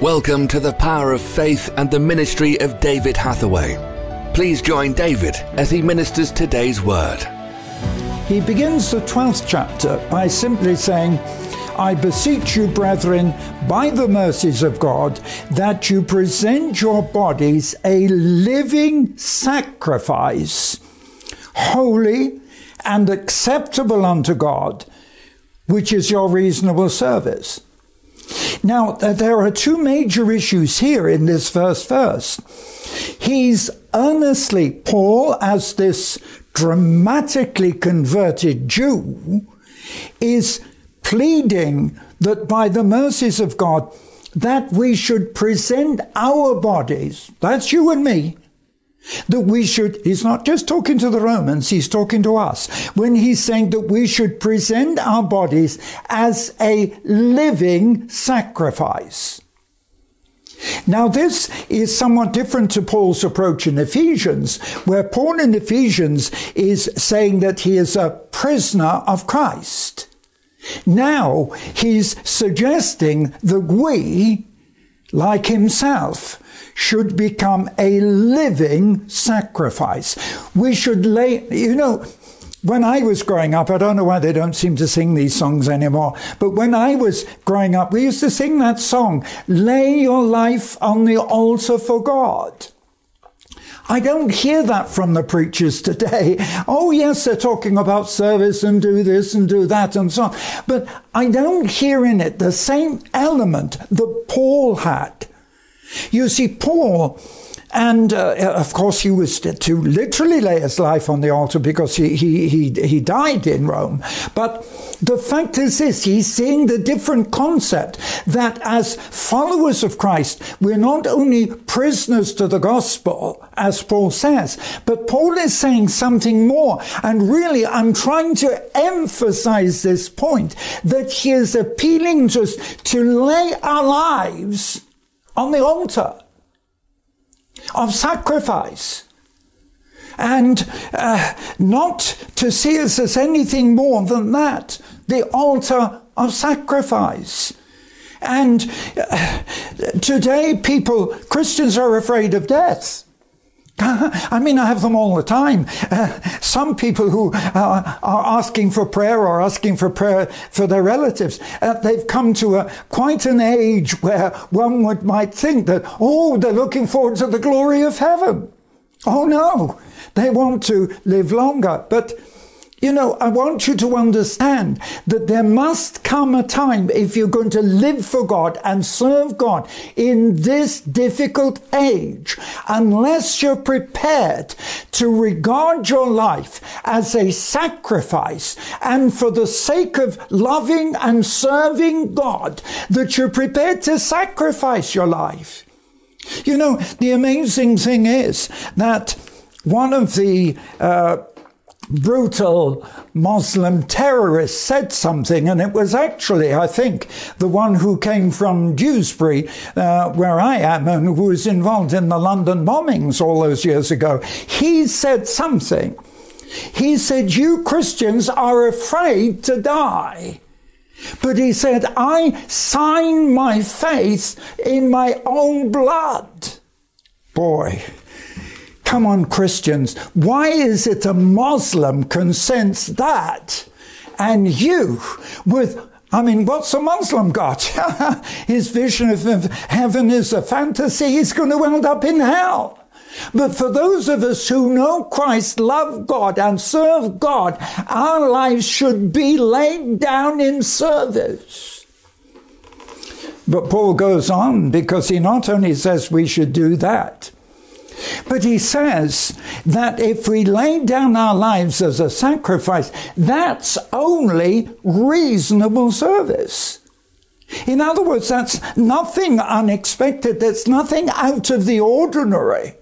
Welcome to the power of faith and the ministry of David Hathaway. Please join David as he ministers today's word. He begins the 12th chapter by simply saying, I beseech you, brethren, by the mercies of God, that you present your bodies a living sacrifice, holy and acceptable unto God, which is your reasonable service. Now, there are two major issues here in this first verse. He's earnestly, Paul, as this dramatically converted Jew, is pleading that by the mercies of God, that we should present our bodies, that's you and me, that we should, he's not just talking to the Romans, he's talking to us. When he's saying that we should present our bodies as a living sacrifice. Now, this is somewhat different to Paul's approach in Ephesians, where Paul in Ephesians is saying that he is a prisoner of Christ. Now, he's suggesting that we, like himself, should become a living sacrifice. We should lay, you know, when I was growing up, I don't know why they don't seem to sing these songs anymore, but when I was growing up, we used to sing that song, Lay Your Life on the Altar for God. I don't hear that from the preachers today. Oh, yes, they're talking about service and do this and do that and so on. But I don't hear in it the same element that Paul had. You see, Paul, and uh, of course, he was to literally lay his life on the altar because he, he, he, he died in Rome. But the fact is this he's seeing the different concept that as followers of Christ, we're not only prisoners to the gospel, as Paul says, but Paul is saying something more. And really, I'm trying to emphasize this point that he is appealing to us to lay our lives on the altar of sacrifice and uh, not to see us as anything more than that the altar of sacrifice. And uh, today, people, Christians are afraid of death. I mean, I have them all the time. Uh, some people who uh, are asking for prayer or asking for prayer for their relatives, uh, they've come to a, quite an age where one would might think that, oh, they're looking forward to the glory of heaven. Oh no, they want to live longer. But you know, I want you to understand that there must come a time if you're going to live for God and serve God in this difficult age, unless you're prepared to regard your life as a sacrifice and for the sake of loving and serving God, that you're prepared to sacrifice your life. You know, the amazing thing is that one of the uh, brutal Muslim terrorist said something, and it was actually, I think, the one who came from Dewsbury, uh, where I am, and who was involved in the London bombings all those years ago. He said something. He said, You Christians are afraid to die. But he said, I sign my faith in my own blood. Boy, Come on, Christians, why is it a Muslim consents that and you with I mean, what's a Muslim got? His vision of heaven is a fantasy. He's going to end up in hell. But for those of us who know Christ, love God, and serve God, our lives should be laid down in service. But Paul goes on because he not only says we should do that, but he says that if we lay down our lives as a sacrifice, that's only reasonable service. In other words, that's nothing unexpected, that's nothing out of the ordinary.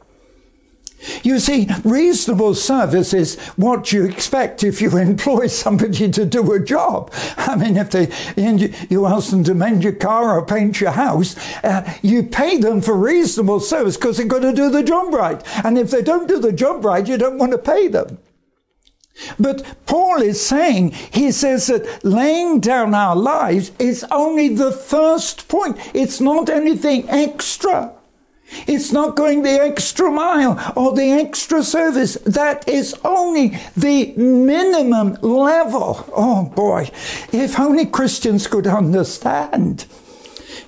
You see, reasonable service is what you expect if you employ somebody to do a job. I mean, if they you ask them to mend your car or paint your house, uh, you pay them for reasonable service because they've got to do the job right. And if they don't do the job right, you don't want to pay them. But Paul is saying, he says that laying down our lives is only the first point. It's not anything extra. It's not going the extra mile or the extra service. That is only the minimum level. Oh boy, if only Christians could understand.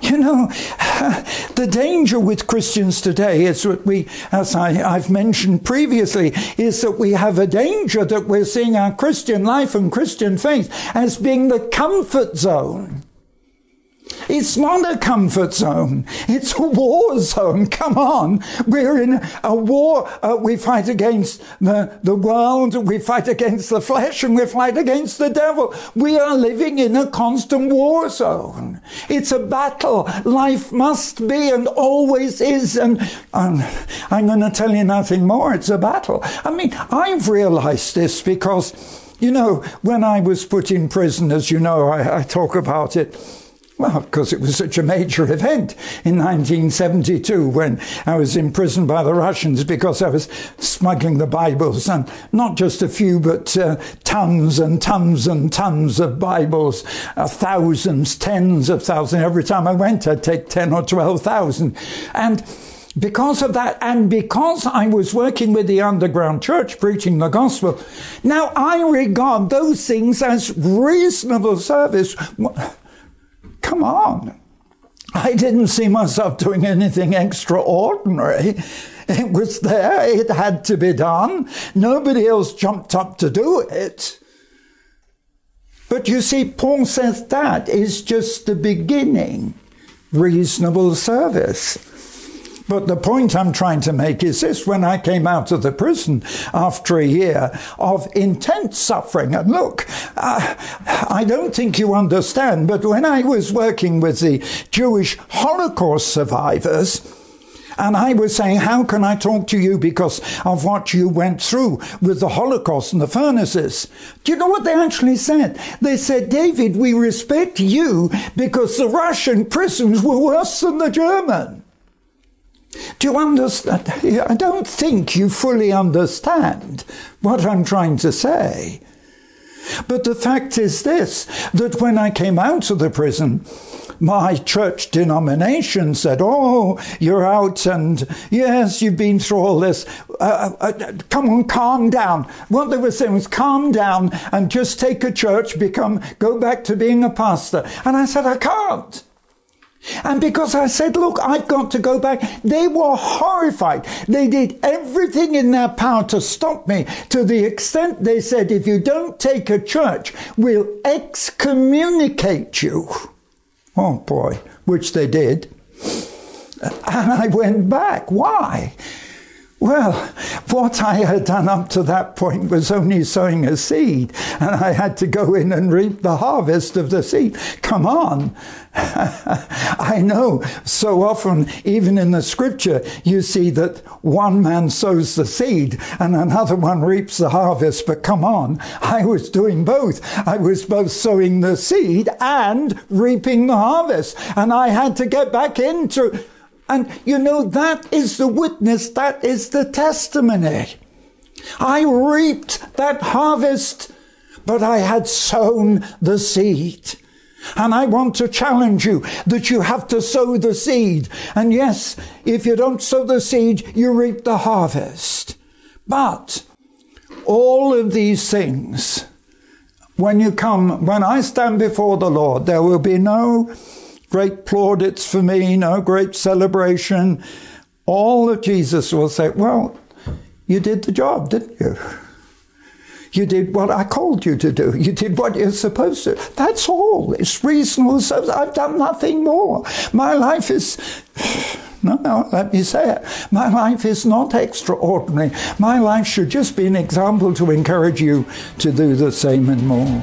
You know, the danger with Christians today is what we, as I, have mentioned previously, is that we have a danger that we're seeing our Christian life and Christian faith as being the comfort zone. It's not a comfort zone. It's a war zone. Come on. We're in a war. Uh, we fight against the, the world. We fight against the flesh and we fight against the devil. We are living in a constant war zone. It's a battle. Life must be and always is. And um, I'm going to tell you nothing more. It's a battle. I mean, I've realized this because, you know, when I was put in prison, as you know, I, I talk about it well, because it was such a major event in 1972 when I was imprisoned by the Russians because I was smuggling the Bibles, and not just a few, but uh, tons and tons and tons of Bibles, uh, thousands, tens of thousands. Every time I went, I'd take 10 or 12,000. And because of that, and because I was working with the underground church preaching the gospel, now I regard those things as reasonable service. Come on. I didn't see myself doing anything extraordinary. It was there, it had to be done. Nobody else jumped up to do it. But you see, Paul says that is just the beginning. Reasonable service. But the point I'm trying to make is this when I came out of the prison after a year of intense suffering, and look, uh, I don't think you understand, but when I was working with the Jewish Holocaust survivors, and I was saying, How can I talk to you because of what you went through with the Holocaust and the furnaces? Do you know what they actually said? They said, David, we respect you because the Russian prisons were worse than the German. Do you understand? I don't think you fully understand what I'm trying to say. But the fact is this that when I came out of the prison, my church denomination said, Oh, you're out, and yes, you've been through all this. Uh, uh, come on, calm down. What they were saying was, calm down and just take a church, become, go back to being a pastor. And I said, I can't. And because I said, look, I've got to go back, they were horrified. They did everything in their power to stop me to the extent they said, if you don't take a church, we'll excommunicate you. Oh boy, which they did. And I went back. Why? Well, what I had done up to that point was only sowing a seed, and I had to go in and reap the harvest of the seed. Come on. I know so often, even in the scripture, you see that one man sows the seed and another one reaps the harvest. But come on, I was doing both. I was both sowing the seed and reaping the harvest. And I had to get back into and you know, that is the witness, that is the testimony. I reaped that harvest, but I had sown the seed. And I want to challenge you that you have to sow the seed. And yes, if you don't sow the seed, you reap the harvest. But all of these things, when you come, when I stand before the Lord, there will be no great plaudits for me, no great celebration. All of Jesus will say, Well, you did the job, didn't you? You did what I called you to do. You did what you're supposed to. That's all. It's reasonable. So I've done nothing more. My life is. No, no, let me say it. My life is not extraordinary. My life should just be an example to encourage you to do the same and more.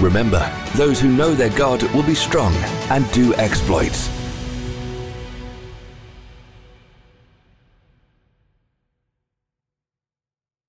Remember, those who know their God will be strong and do exploits.